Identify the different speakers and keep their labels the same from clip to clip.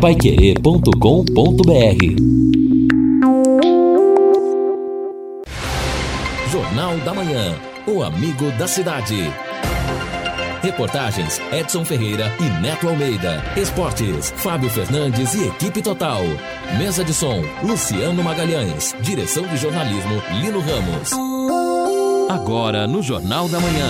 Speaker 1: paiquerê.com.br Jornal da Manhã, o amigo da cidade. Reportagens Edson Ferreira e Neto Almeida. Esportes Fábio Fernandes e equipe total. Mesa de som Luciano Magalhães. Direção de jornalismo Lino Ramos. Agora no Jornal da Manhã.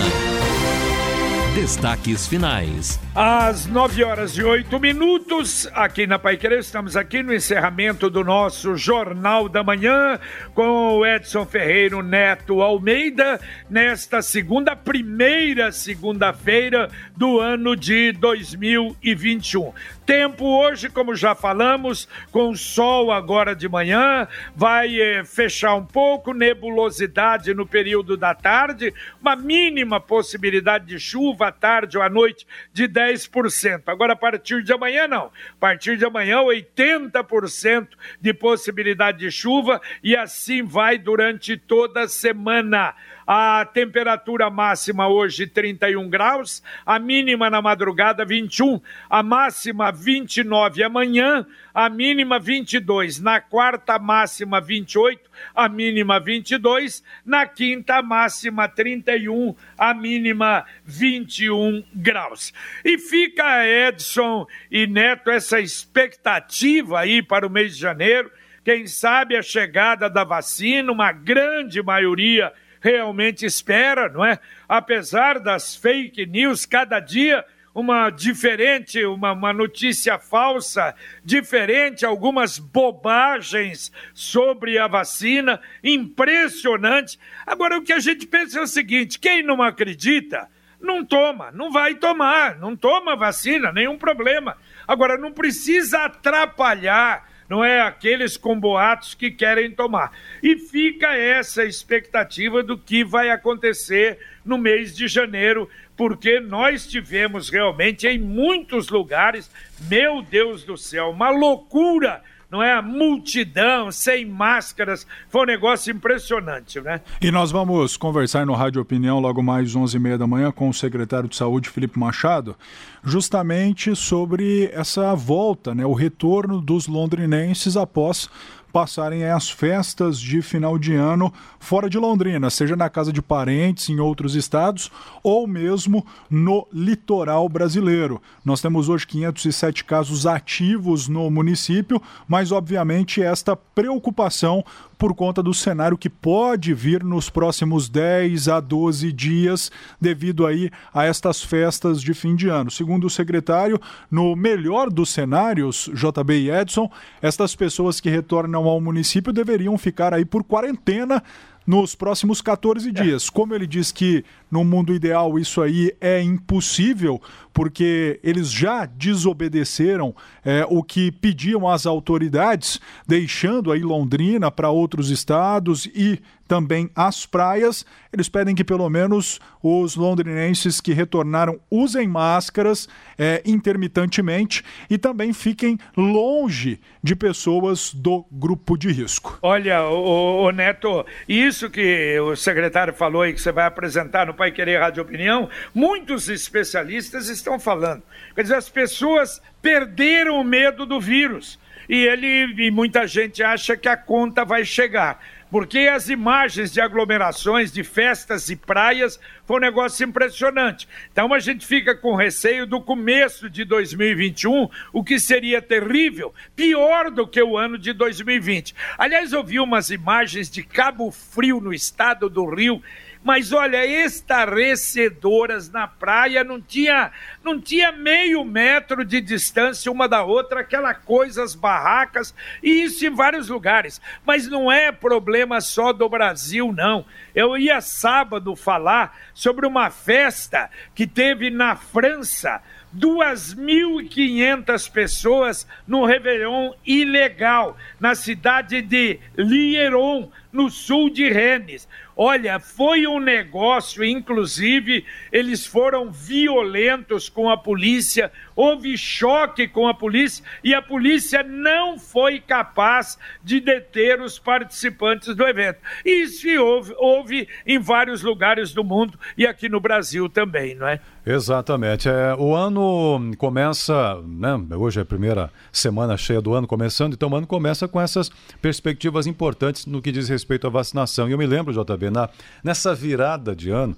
Speaker 1: Destaques finais.
Speaker 2: Às 9 horas e 8 minutos, aqui na Paiquerê, estamos aqui no encerramento do nosso Jornal da Manhã com o Edson Ferreiro Neto Almeida, nesta segunda, primeira segunda-feira do ano de 2021. Tempo hoje, como já falamos, com sol agora de manhã, vai eh, fechar um pouco, nebulosidade no período da tarde, uma mínima possibilidade de chuva à tarde ou à noite de 10%. Agora, a partir de amanhã, não. A partir de amanhã, 80% de possibilidade de chuva e assim vai durante toda a semana. A temperatura máxima hoje 31 graus, a mínima na madrugada 21, a máxima 29 amanhã, a mínima 22, na quarta máxima 28, a mínima 22, na quinta máxima 31, a mínima 21 graus. E fica Edson e Neto essa expectativa aí para o mês de janeiro, quem sabe a chegada da vacina, uma grande maioria realmente espera, não é? Apesar das fake news, cada dia uma diferente, uma, uma notícia falsa, diferente, algumas bobagens sobre a vacina, impressionante. Agora, o que a gente pensa é o seguinte: quem não acredita, não toma, não vai tomar, não toma vacina, nenhum problema. Agora, não precisa atrapalhar não é aqueles com boatos que querem tomar. E fica essa expectativa do que vai acontecer no mês de janeiro, porque nós tivemos realmente em muitos lugares, meu Deus do céu, uma loucura não é? A multidão, sem máscaras, foi um negócio impressionante, né?
Speaker 3: E nós vamos conversar no Rádio Opinião logo mais 11h30 da manhã com o secretário de Saúde, Felipe Machado, justamente sobre essa volta, né? O retorno dos londrinenses após passarem as festas de final de ano fora de Londrina, seja na casa de parentes em outros estados ou mesmo no litoral brasileiro. Nós temos hoje 507 casos ativos no município, mas obviamente esta preocupação por conta do cenário que pode vir nos próximos 10 a 12 dias devido aí a estas festas de fim de ano. Segundo o secretário, no melhor dos cenários, JB e Edson, estas pessoas que retornam ao município deveriam ficar aí por quarentena nos próximos 14 dias. Como ele diz que no mundo ideal isso aí é impossível, porque eles já desobedeceram é, o que pediam as autoridades, deixando aí Londrina para outros estados e também as praias. Eles pedem que pelo menos os londrinenses que retornaram usem máscaras é, intermitentemente e também fiquem longe de pessoas do grupo de risco.
Speaker 2: Olha, o, o Neto, isso que o secretário falou e que você vai apresentar no Pai Querer Rádio Opinião, muitos especialistas estão falando. Quer dizer, as pessoas perderam o medo do vírus. E ele e muita gente acha que a conta vai chegar porque as imagens de aglomerações, de festas e praias foi um negócio impressionante. Então a gente fica com receio do começo de 2021, o que seria terrível, pior do que o ano de 2020. Aliás, eu vi umas imagens de Cabo Frio, no estado do Rio, mas olha, estarrecedoras na praia, não tinha, não tinha meio metro de distância uma da outra, aquela coisa, as barracas, e isso em vários lugares. Mas não é problema só do Brasil, não. Eu ia sábado falar sobre uma festa que teve na França. 2.500 pessoas no Réveillon ilegal, na cidade de Lieron, no sul de Rennes. Olha, foi um negócio, inclusive, eles foram violentos com a polícia, houve choque com a polícia e a polícia não foi capaz de deter os participantes do evento. Isso houve, houve em vários lugares do mundo e aqui no Brasil também, não é?
Speaker 4: Exatamente. É, o ano começa, né? Hoje é a primeira semana cheia do ano começando, então o ano começa com essas perspectivas importantes no que diz respeito à vacinação. E eu me lembro, JB, na, nessa virada de ano,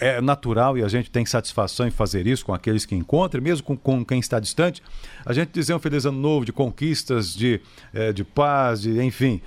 Speaker 4: é natural e a gente tem satisfação em fazer isso com aqueles que encontram, mesmo com, com quem está distante, a gente dizer um feliz ano novo de conquistas, de, é, de paz, de, enfim.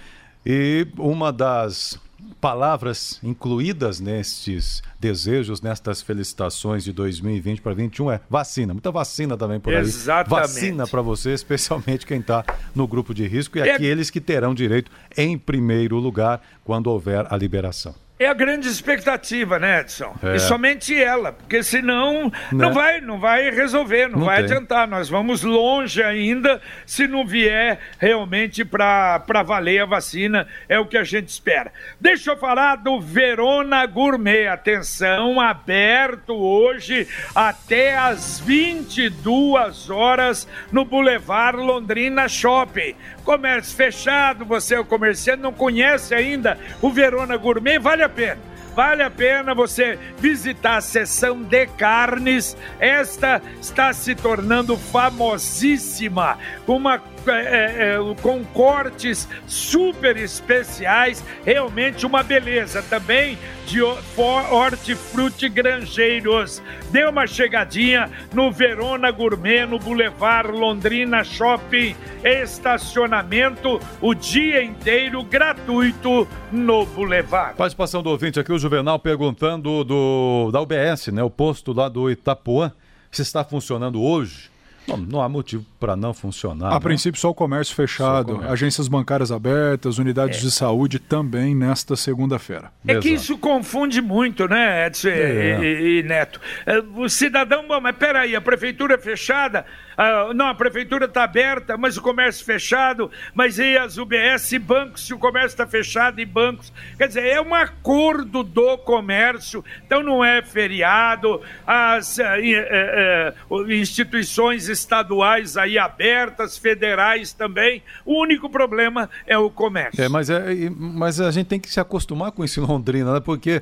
Speaker 4: E uma das palavras incluídas nestes desejos, nestas felicitações de 2020 para 2021 é vacina. Muita vacina também por aí.
Speaker 2: Exatamente.
Speaker 4: Vacina para você, especialmente quem está no grupo de risco e é... aqueles que terão direito em primeiro lugar quando houver a liberação.
Speaker 2: É a grande expectativa, né, Edson? É. E somente ela, porque senão não, não né? vai, não vai resolver, não, não vai tem. adiantar. Nós vamos longe ainda se não vier realmente para valer a vacina, é o que a gente espera. Deixa eu falar do Verona Gourmet. Atenção, aberto hoje até às 22 horas no Boulevard Londrina Shopping comércio fechado, você é o comerciante, não conhece ainda o Verona Gourmet, vale a pena. Vale a pena você visitar a seção de carnes. Esta está se tornando famosíssima, com uma é, é, com cortes super especiais, realmente uma beleza também de hortifruti granjeiros. Dê uma chegadinha no Verona Gourmet, no Boulevard Londrina Shopping, estacionamento o dia inteiro gratuito no Boulevard.
Speaker 4: Participação do ouvinte aqui, o Juvenal perguntando do da UBS, né, o posto lá do Itapuã, se está funcionando hoje. Não, não há motivo para não funcionar.
Speaker 3: A
Speaker 4: né?
Speaker 3: princípio, só o comércio fechado, o comércio. agências bancárias abertas, unidades é. de saúde também nesta segunda-feira.
Speaker 2: É Exato. que isso confunde muito, né, Edson é. e, e, Neto? É, o cidadão, bom, mas peraí, a prefeitura é fechada, ah, não, a prefeitura está aberta, mas o comércio fechado, mas e as UBS e bancos, se o comércio está fechado e bancos? Quer dizer, é um acordo do comércio, então não é feriado, as uh, instituições estaduais aí abertas, federais também. O único problema é o comércio.
Speaker 4: É, mas, é, mas a gente tem que se acostumar com isso em Londrina, né? Porque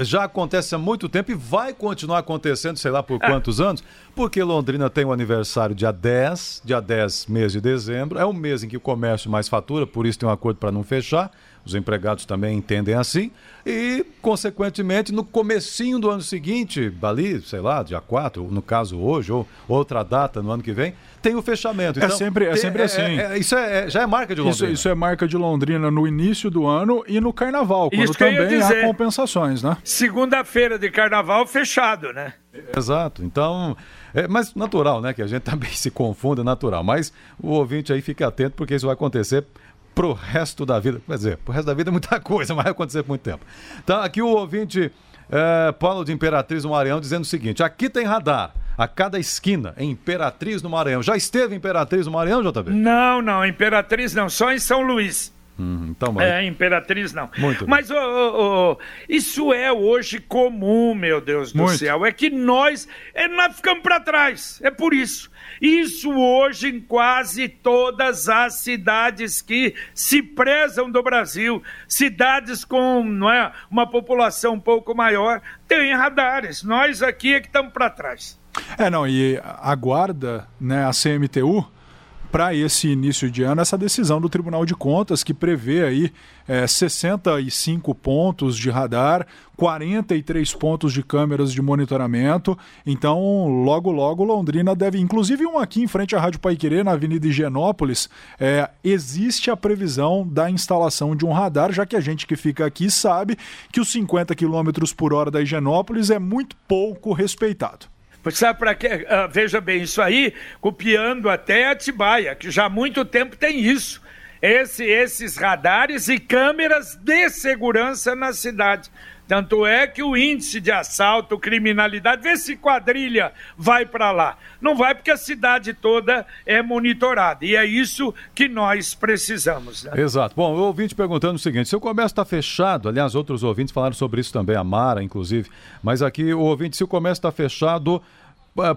Speaker 4: já acontece há muito tempo e vai continuar acontecendo, sei lá por ah. quantos anos, porque Londrina tem o um aniversário dia 10, dia 10, mês de dezembro, é o mês em que o comércio mais fatura, por isso tem um acordo para não fechar os empregados também entendem assim, e, consequentemente, no comecinho do ano seguinte, ali, sei lá, dia 4, no caso hoje, ou outra data no ano que vem, tem o fechamento.
Speaker 3: É então, é sempre, é sempre assim.
Speaker 4: É, é, isso é, é, já é marca de Londrina.
Speaker 3: Isso, isso, é marca de Londrina no início do ano e no carnaval, quando também há compensações, né?
Speaker 2: Segunda-feira de carnaval fechado, né?
Speaker 4: Exato. Então, é, mas natural, né? Que a gente também se confunda, natural. Mas o ouvinte aí fica atento, porque isso vai acontecer pro resto da vida. Quer dizer, pro resto da vida é muita coisa, mas vai acontecer por muito tempo. Tá, aqui o ouvinte é, Paulo de Imperatriz no Maranhão dizendo o seguinte: aqui tem radar a cada esquina em Imperatriz no Maranhão. Já esteve Imperatriz no Maranhão, JB?
Speaker 2: Não, não, Imperatriz não, só em São Luís.
Speaker 4: Hum, então,
Speaker 2: mas... É, Imperatriz não.
Speaker 4: Muito
Speaker 2: mas oh, oh, oh, isso é hoje comum, meu Deus do Muito. céu. É que nós, é, nós ficamos para trás. É por isso. Isso hoje em quase todas as cidades que se prezam do Brasil, cidades com não é, uma população um pouco maior, tem radares. Nós aqui é que estamos para trás.
Speaker 3: É, não, e aguarda né, a CMTU para esse início de ano essa decisão do Tribunal de Contas que prevê aí é, 65 pontos de radar, 43 pontos de câmeras de monitoramento. Então, logo, logo, Londrina deve, inclusive um aqui em frente à Rádio Paiquerê, na Avenida Higienópolis, é, existe a previsão da instalação de um radar, já que a gente que fica aqui sabe que os 50 km por hora da Higienópolis é muito pouco respeitado.
Speaker 2: Sabe para quê? Uh, veja bem, isso aí, copiando até Atibaia, que já há muito tempo tem isso. Esse, esses radares e câmeras de segurança na cidade. Tanto é que o índice de assalto, criminalidade, vê se quadrilha vai para lá. Não vai porque a cidade toda é monitorada. E é isso que nós precisamos. Né?
Speaker 4: Exato. Bom, o ouvinte perguntando o seguinte: se o comércio está fechado, aliás, outros ouvintes falaram sobre isso também, a Mara, inclusive, mas aqui o ouvinte, se o comércio está fechado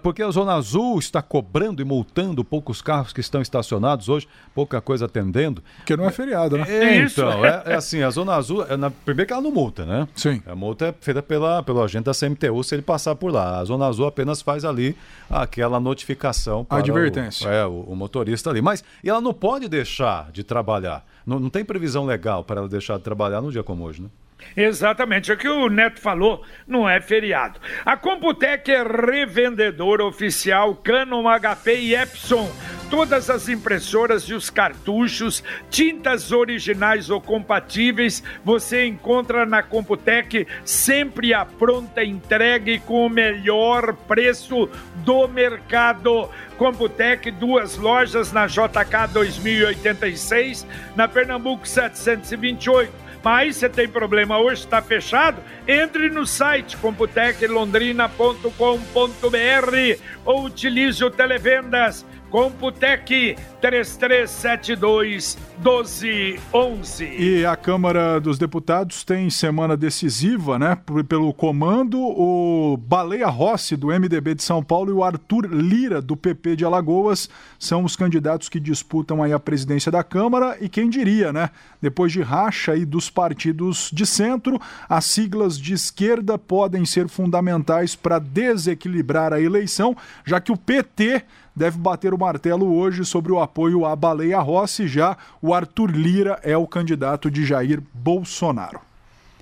Speaker 4: porque a Zona Azul está cobrando e multando poucos carros que estão estacionados hoje, pouca coisa atendendo.
Speaker 3: Porque não é feriado, né?
Speaker 4: É, então, é, é, assim, a Zona Azul, é na, primeiro que ela não multa, né?
Speaker 3: Sim.
Speaker 4: A multa é feita pela, pelo agente da CMTU se ele passar por lá. A Zona Azul apenas faz ali aquela notificação
Speaker 3: para Advertência.
Speaker 4: O, é, o, o, motorista ali. Mas ela não pode deixar de trabalhar. Não, não tem previsão legal para ela deixar de trabalhar num dia como hoje, né?
Speaker 2: Exatamente, é o que o Neto falou, não é feriado. A Computec é revendedora oficial Canon, HP e Epson. Todas as impressoras e os cartuchos, tintas originais ou compatíveis, você encontra na Computec sempre a pronta entrega com o melhor preço do mercado. Computec, duas lojas na JK 2086, na Pernambuco 728 mas você tem problema hoje, está fechado? Entre no site computeclondrina.com.br ou utilize o Televendas Computec 3372 1211.
Speaker 3: E a Câmara dos Deputados tem semana decisiva, né? Pelo comando, o Baleia Rossi, do MDB de São Paulo, e o Arthur Lira, do PP de Alagoas, são os candidatos que disputam aí a presidência da Câmara. E quem diria, né? Depois de racha aí dos partidos de centro, as siglas de esquerda podem ser fundamentais para desequilibrar a eleição, já que o PT deve bater o martelo hoje sobre o apoio à Baleia Rossi, já o Arthur Lira é o candidato de Jair Bolsonaro.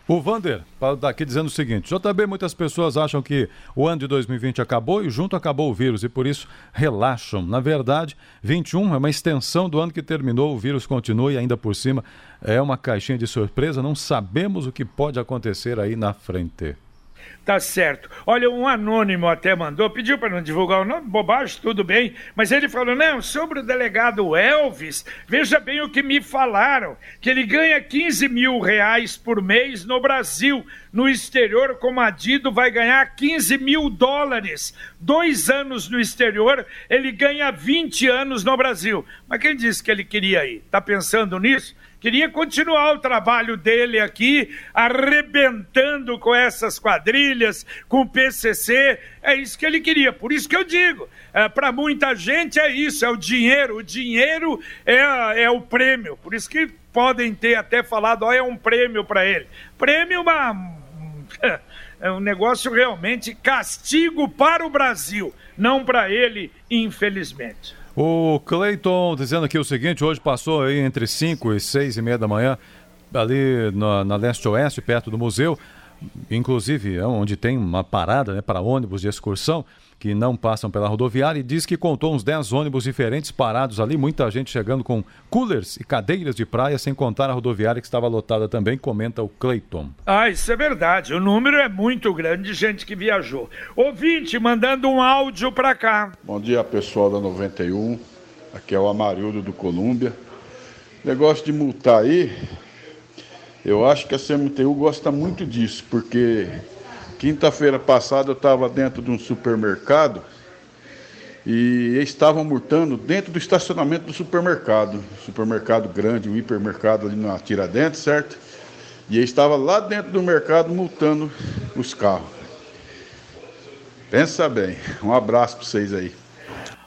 Speaker 4: O Vander, daqui dizendo o seguinte: JB, muitas pessoas acham que o ano de 2020 acabou e junto acabou o vírus e por isso relaxam. Na verdade, 21 é uma extensão do ano que terminou, o vírus continua e ainda por cima é uma caixinha de surpresa, não sabemos o que pode acontecer aí na frente.
Speaker 2: Tá certo. Olha, um anônimo até mandou, pediu para não divulgar o nome, bobagem, tudo bem, mas ele falou: não, sobre o delegado Elvis, veja bem o que me falaram: que ele ganha 15 mil reais por mês no Brasil. No exterior, como adido, vai ganhar 15 mil dólares. Dois anos no exterior, ele ganha 20 anos no Brasil. Mas quem disse que ele queria ir? Tá pensando nisso? Queria continuar o trabalho dele aqui, arrebentando com essas quadrilhas, com o PCC. É isso que ele queria. Por isso que eu digo, é, para muita gente é isso, é o dinheiro. O dinheiro é, é o prêmio. Por isso que podem ter até falado, ó, é um prêmio para ele. Prêmio, uma é um negócio realmente castigo para o Brasil, não para ele, infelizmente.
Speaker 4: O Cleiton dizendo aqui o seguinte: hoje passou aí entre 5 e 6 e meia da manhã, ali na, na leste-oeste, perto do museu, inclusive é onde tem uma parada né, para ônibus de excursão que não passam pela rodoviária e diz que contou uns 10 ônibus diferentes parados ali, muita gente chegando com coolers e cadeiras de praia, sem contar a rodoviária que estava lotada também, comenta o Cleiton.
Speaker 2: Ah, isso é verdade. O número é muito grande de gente que viajou. Ouvinte, mandando um áudio para cá.
Speaker 5: Bom dia, pessoal da 91. Aqui é o Amarildo do Colômbia. Negócio de multar aí, eu acho que a CMTU gosta muito disso, porque Quinta-feira passada eu estava dentro de um supermercado e estavam multando dentro do estacionamento do supermercado. Supermercado grande, um hipermercado ali na Tiradentes, certo? E eles estavam lá dentro do mercado multando os carros. Pensa bem. Um abraço para vocês aí.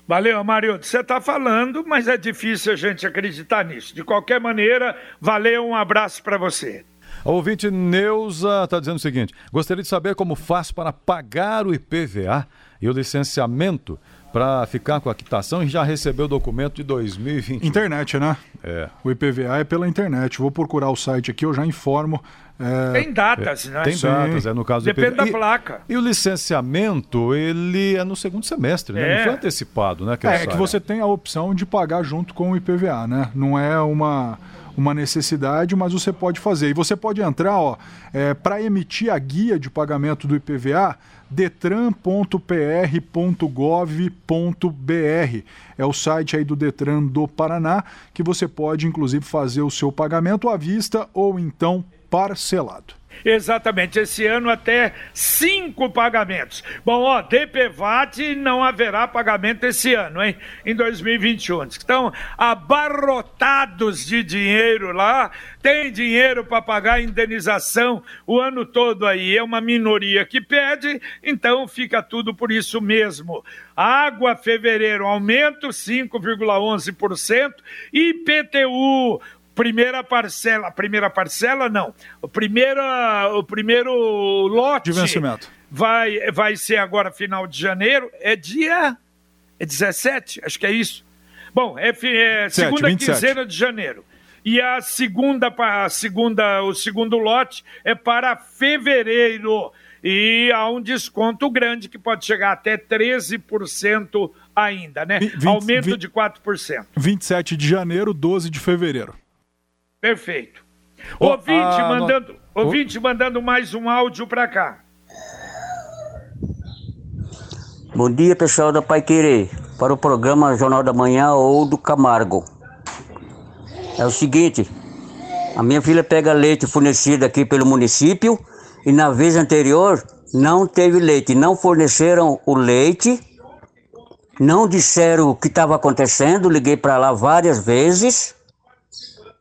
Speaker 2: Valeu, Marildo. Você está falando, mas é difícil a gente acreditar nisso. De qualquer maneira, valeu, um abraço para você.
Speaker 4: A ouvinte Neuza está dizendo o seguinte: gostaria de saber como faço para pagar o IPVA e o licenciamento para ficar com a quitação e já recebeu o documento de 2020.
Speaker 3: Internet, né?
Speaker 4: É.
Speaker 3: O IPVA é pela internet. Vou procurar o site aqui, eu já informo.
Speaker 2: É... Tem datas, né?
Speaker 4: Tem datas, é no caso
Speaker 2: Depende
Speaker 4: do
Speaker 2: IPVA. da placa.
Speaker 4: E, e, o licenciamento, ele é no segundo semestre, né? É. Não foi antecipado, né?
Speaker 3: Que é, é que você tem a opção de pagar junto com o IPVA, né? Não é uma uma necessidade, mas você pode fazer. E você pode entrar ó, é, para emitir a guia de pagamento do IPVA, detran.pr.gov.br. É o site aí do Detran do Paraná, que você pode inclusive fazer o seu pagamento à vista ou então parcelado.
Speaker 2: Exatamente, esse ano até cinco pagamentos. Bom, ó, DPVAT não haverá pagamento esse ano, hein? Em 2021. Estão abarrotados de dinheiro lá, tem dinheiro para pagar indenização o ano todo aí. É uma minoria que pede, então fica tudo por isso mesmo. Água, fevereiro, aumento 5,11%. IPTU, primeira parcela, primeira parcela não, o primeiro, o primeiro lote
Speaker 3: de vencimento
Speaker 2: vai, vai ser agora final de janeiro, é dia é 17, acho que é isso. Bom, é, é segunda 7, quinzena de janeiro. E a segunda, a segunda, o segundo lote é para fevereiro. E há um desconto grande que pode chegar até 13% ainda, né? 20, Aumento 20, de 4%.
Speaker 3: 27 de janeiro, 12 de fevereiro.
Speaker 2: Perfeito. Oh, ouvinte, ah, mandando, no... ouvinte oh. mandando mais um áudio para cá.
Speaker 6: Bom dia, pessoal da Pai Querer, para o programa Jornal da Manhã ou do Camargo. É o seguinte, a minha filha pega leite fornecido aqui pelo município e na vez anterior não teve leite, não forneceram o leite, não disseram o que estava acontecendo, liguei para lá várias vezes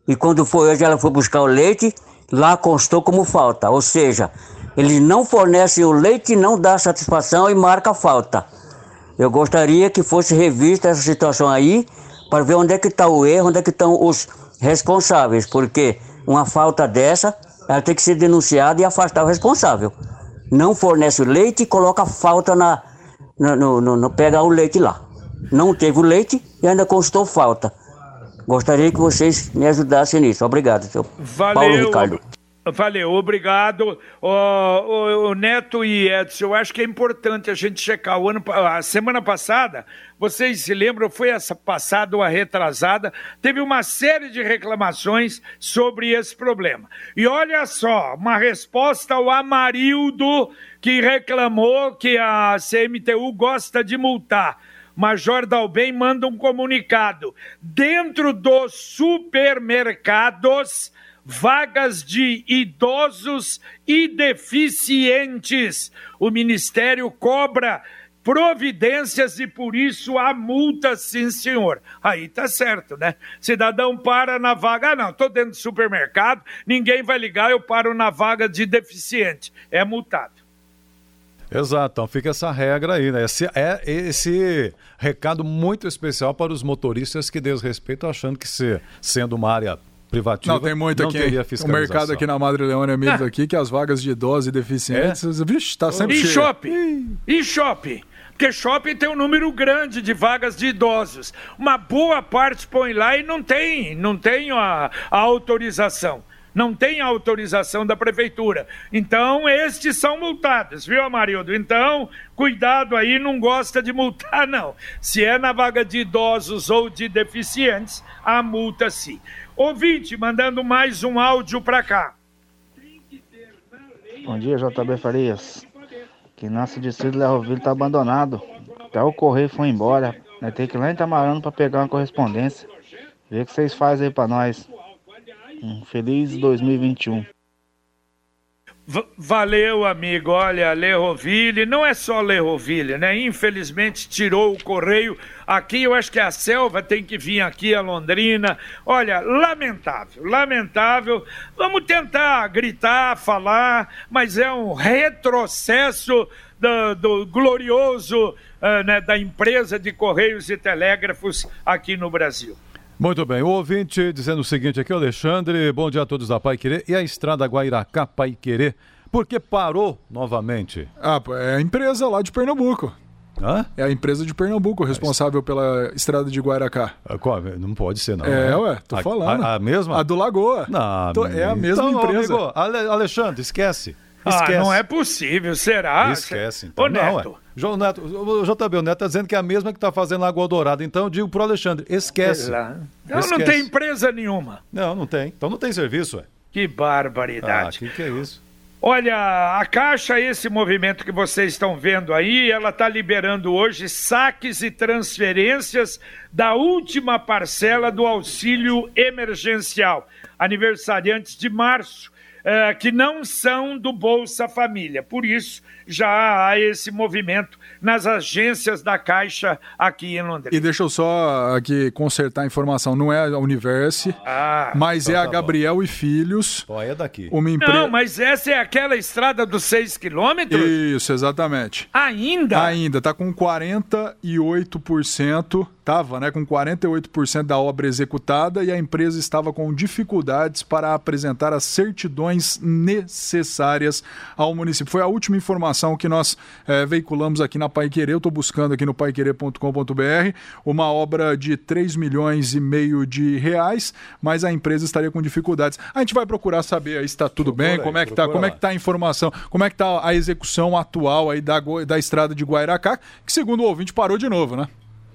Speaker 6: e quando foi hoje ela foi buscar o leite, lá constou como falta. Ou seja, eles não fornecem o leite, não dá satisfação e marca falta. Eu gostaria que fosse revista essa situação aí para ver onde é que está o erro, onde é que estão os responsáveis, porque uma falta dessa, ela tem que ser denunciada e afastar o responsável. Não fornece o leite e coloca falta na, no, no, no, pegar o leite lá. Não teve o leite e ainda constou falta. Gostaria que vocês me ajudassem nisso. Obrigado, seu Valeu. Paulo Ricardo.
Speaker 2: Valeu, obrigado. O, o, o, Neto e Edson, eu acho que é importante a gente checar. O ano, a semana passada, vocês se lembram, foi essa passada ou a retrasada, teve uma série de reclamações sobre esse problema. E olha só, uma resposta ao Amarildo, que reclamou que a CMTU gosta de multar. Major Dalben manda um comunicado. Dentro dos supermercados, vagas de idosos e deficientes. O Ministério cobra providências e por isso a multa, sim, senhor. Aí tá certo, né? Cidadão para na vaga, ah, não, tô dentro do supermercado, ninguém vai ligar, eu paro na vaga de deficiente. É multado.
Speaker 4: Exato, então fica essa regra aí, né? Esse, é esse recado muito especial para os motoristas que desrespeitam, achando que se, sendo uma área privativa.
Speaker 3: Não, tem muito não aqui. Teria o mercado aqui na Madre Leônia mesmo ah. aqui, que as vagas de idosos e deficientes, é? vixe, tá sempre
Speaker 2: e. Shopping. E shopping. Porque shopping tem um número grande de vagas de idosos. Uma boa parte põe lá e não tem, não tem a, a autorização não tem autorização da prefeitura. Então, estes são multados, viu, Amarildo? Então, cuidado aí, não gosta de multar, não. Se é na vaga de idosos ou de deficientes, a multa sim. Ouvinte, mandando mais um áudio para cá.
Speaker 7: Bom dia, JB Farias. Que nosso distrito Lerroville está abandonado. Até o correio foi embora. Ter que ir lá em Tamarano para pegar uma correspondência. Vê o que vocês fazem aí para nós. Um feliz 2021.
Speaker 2: Valeu, amigo. Olha, Lerroville, não é só Lerroville, né? Infelizmente tirou o correio. Aqui eu acho que a selva tem que vir aqui a Londrina. Olha, lamentável, lamentável. Vamos tentar gritar, falar, mas é um retrocesso do, do glorioso uh, né, da empresa de Correios e Telégrafos aqui no Brasil.
Speaker 4: Muito bem, o ouvinte dizendo o seguinte aqui, Alexandre, bom dia a todos da Pai Querer. E a estrada Guairacá Pai Querer, por que parou novamente?
Speaker 3: Ah, é a empresa lá de Pernambuco. Hã? É a empresa de Pernambuco responsável pela estrada de Guaracá.
Speaker 4: Ah, é? Não pode ser, não.
Speaker 3: É, né? ué, tô a, falando.
Speaker 4: A, a, mesma?
Speaker 3: A do Lagoa.
Speaker 4: Não,
Speaker 3: tô, é a mesma então, empresa. Amigo,
Speaker 4: Alexandre, esquece.
Speaker 2: Esquece. Ah, não é possível, será?
Speaker 4: Esquece. Então. Ô, Neto. Não, João Neto, o JB, o Neto está dizendo que é a mesma que está fazendo a Água Dourada. Então eu digo pro Alexandre, esquece.
Speaker 2: Não, esquece. não tem empresa nenhuma.
Speaker 4: Não, não tem. Então não tem serviço, ué.
Speaker 2: Que barbaridade.
Speaker 4: Ah, que, que é isso?
Speaker 2: Olha, a Caixa, esse movimento que vocês estão vendo aí, ela está liberando hoje saques e transferências da última parcela do auxílio emergencial, aniversariantes de março uh, que não são do Bolsa Família. Por isso, já há esse movimento nas agências da Caixa aqui em Londrina.
Speaker 3: E deixa eu só aqui consertar a informação, não é a Universe, ah, mas então é a tá Gabriel bom. e Filhos.
Speaker 4: Pô, é daqui.
Speaker 2: Uma empre... Não, mas essa é aquela estrada dos 6 quilômetros?
Speaker 3: Isso, exatamente.
Speaker 2: Ainda?
Speaker 3: Ainda, tá com 48%, tava, né, com 48% da obra executada e a empresa estava com dificuldades para apresentar as certidões necessárias ao município. Foi a última informação que nós é, veiculamos aqui na Pai Querer. Eu estou buscando aqui no paiquerer.com.br uma obra de 3 milhões e meio de reais, mas a empresa estaria com dificuldades. A gente vai procurar saber aí se está tudo procura bem, como é que está, como é que tá a informação, como é que está a execução atual aí da, da estrada de Guairacá, que segundo o ouvinte parou de novo, né?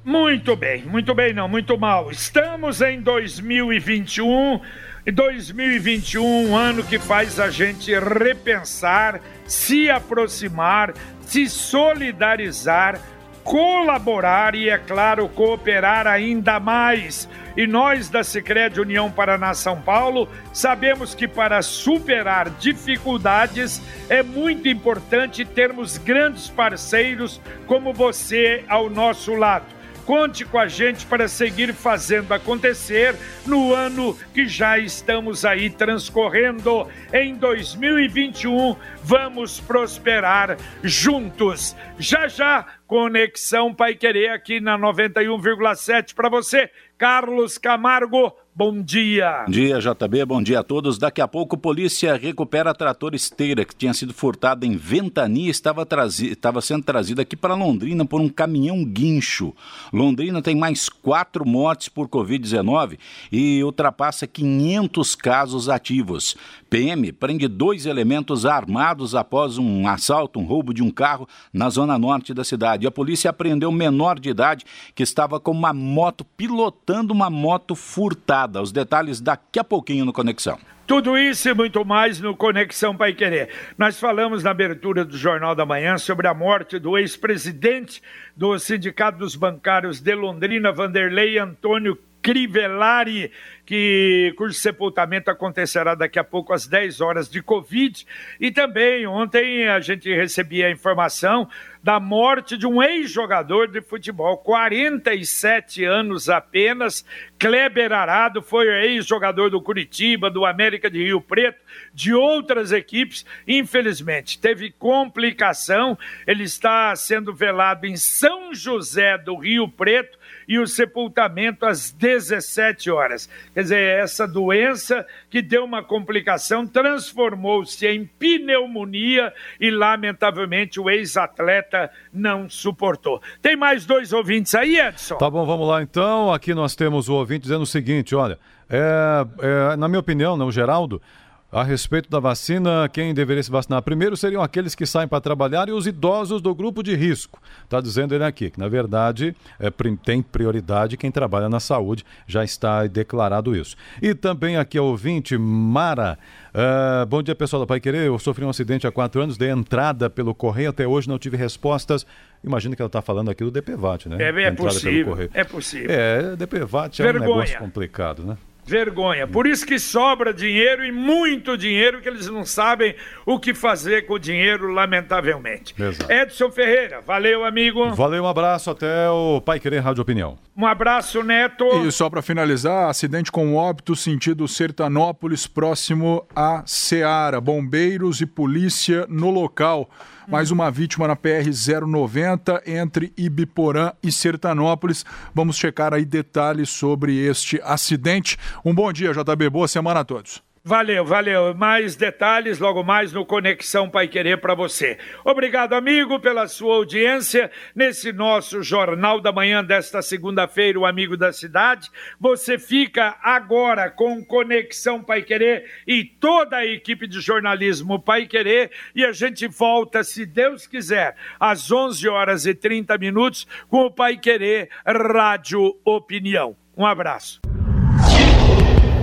Speaker 2: Muito bem, muito bem, não, muito mal. Estamos em 2021. 2021, um ano que faz a gente repensar, se aproximar, se solidarizar, colaborar e, é claro, cooperar ainda mais. E nós da Sicredi União Paraná São Paulo sabemos que para superar dificuldades é muito importante termos grandes parceiros como você ao nosso lado. Conte com a gente para seguir fazendo acontecer no ano que já estamos aí transcorrendo. Em 2021, vamos prosperar juntos. Já já, Conexão Pai Querer aqui na 91,7 para você. Carlos Camargo, Bom dia.
Speaker 8: Bom dia, JB. Bom dia a todos. Daqui a pouco, polícia recupera trator esteira que tinha sido furtado em Ventania e estava, trazi... estava sendo trazido aqui para Londrina por um caminhão guincho. Londrina tem mais quatro mortes por Covid-19 e ultrapassa 500 casos ativos. PM prende dois elementos armados após um assalto, um roubo de um carro na zona norte da cidade. A polícia apreendeu um menor de idade que estava com uma moto, pilotando uma moto furtada. Os detalhes daqui a pouquinho no Conexão.
Speaker 2: Tudo isso e muito mais no Conexão Pai Querer. Nós falamos na abertura do Jornal da Manhã sobre a morte do ex-presidente do Sindicato dos Bancários de Londrina, Vanderlei Antônio Crivellari, que, cujo sepultamento acontecerá daqui a pouco às 10 horas de Covid. E também ontem a gente recebia a informação da morte de um ex-jogador de futebol, 47 anos apenas. Kleber Arado foi ex-jogador do Curitiba, do América de Rio Preto, de outras equipes. Infelizmente, teve complicação. Ele está sendo velado em São José do Rio Preto e o sepultamento às 17 horas. Quer dizer, essa doença que deu uma complicação transformou-se em pneumonia e, lamentavelmente, o ex-atleta não suportou. Tem mais dois ouvintes aí, Edson?
Speaker 4: Tá bom, vamos lá então. Aqui nós temos o ouvinte dizendo o seguinte: olha, é, é, na minha opinião, não, Geraldo. A respeito da vacina, quem deveria se vacinar primeiro seriam aqueles que saem para trabalhar e os idosos do grupo de risco. Está dizendo ele aqui que, na verdade, é, tem prioridade quem trabalha na saúde, já está declarado isso. E também aqui a ouvinte, Mara. Uh, bom dia, pessoal da Pai Querer. Eu sofri um acidente há quatro anos, dei entrada pelo correio, até hoje não tive respostas. Imagino que ela está falando aqui do DPVAT, né?
Speaker 2: É, é possível. É possível.
Speaker 4: É, DPVAT é Vergonha. um negócio complicado, né?
Speaker 2: Vergonha. Por isso que sobra dinheiro e muito dinheiro que eles não sabem o que fazer com o dinheiro, lamentavelmente. Exato. Edson Ferreira, valeu, amigo.
Speaker 4: Valeu, um abraço até o Pai Querer Rádio Opinião.
Speaker 2: Um abraço, Neto.
Speaker 3: E só para finalizar, acidente com óbito sentido Sertanópolis, próximo a Ceará. Bombeiros e polícia no local mais uma vítima na PR 090 entre Ibiporã e Sertanópolis. Vamos checar aí detalhes sobre este acidente. Um bom dia, JB. Boa semana a todos.
Speaker 2: Valeu, valeu. Mais detalhes logo mais no Conexão Pai Querer para você. Obrigado, amigo, pela sua audiência nesse nosso Jornal da Manhã desta segunda-feira, o Amigo da Cidade. Você fica agora com Conexão Pai Querer e toda a equipe de jornalismo Pai Querer e a gente volta, se Deus quiser, às 11 horas e 30 minutos com o Pai Querer Rádio Opinião. Um abraço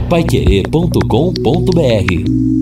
Speaker 1: paiquerê.com.br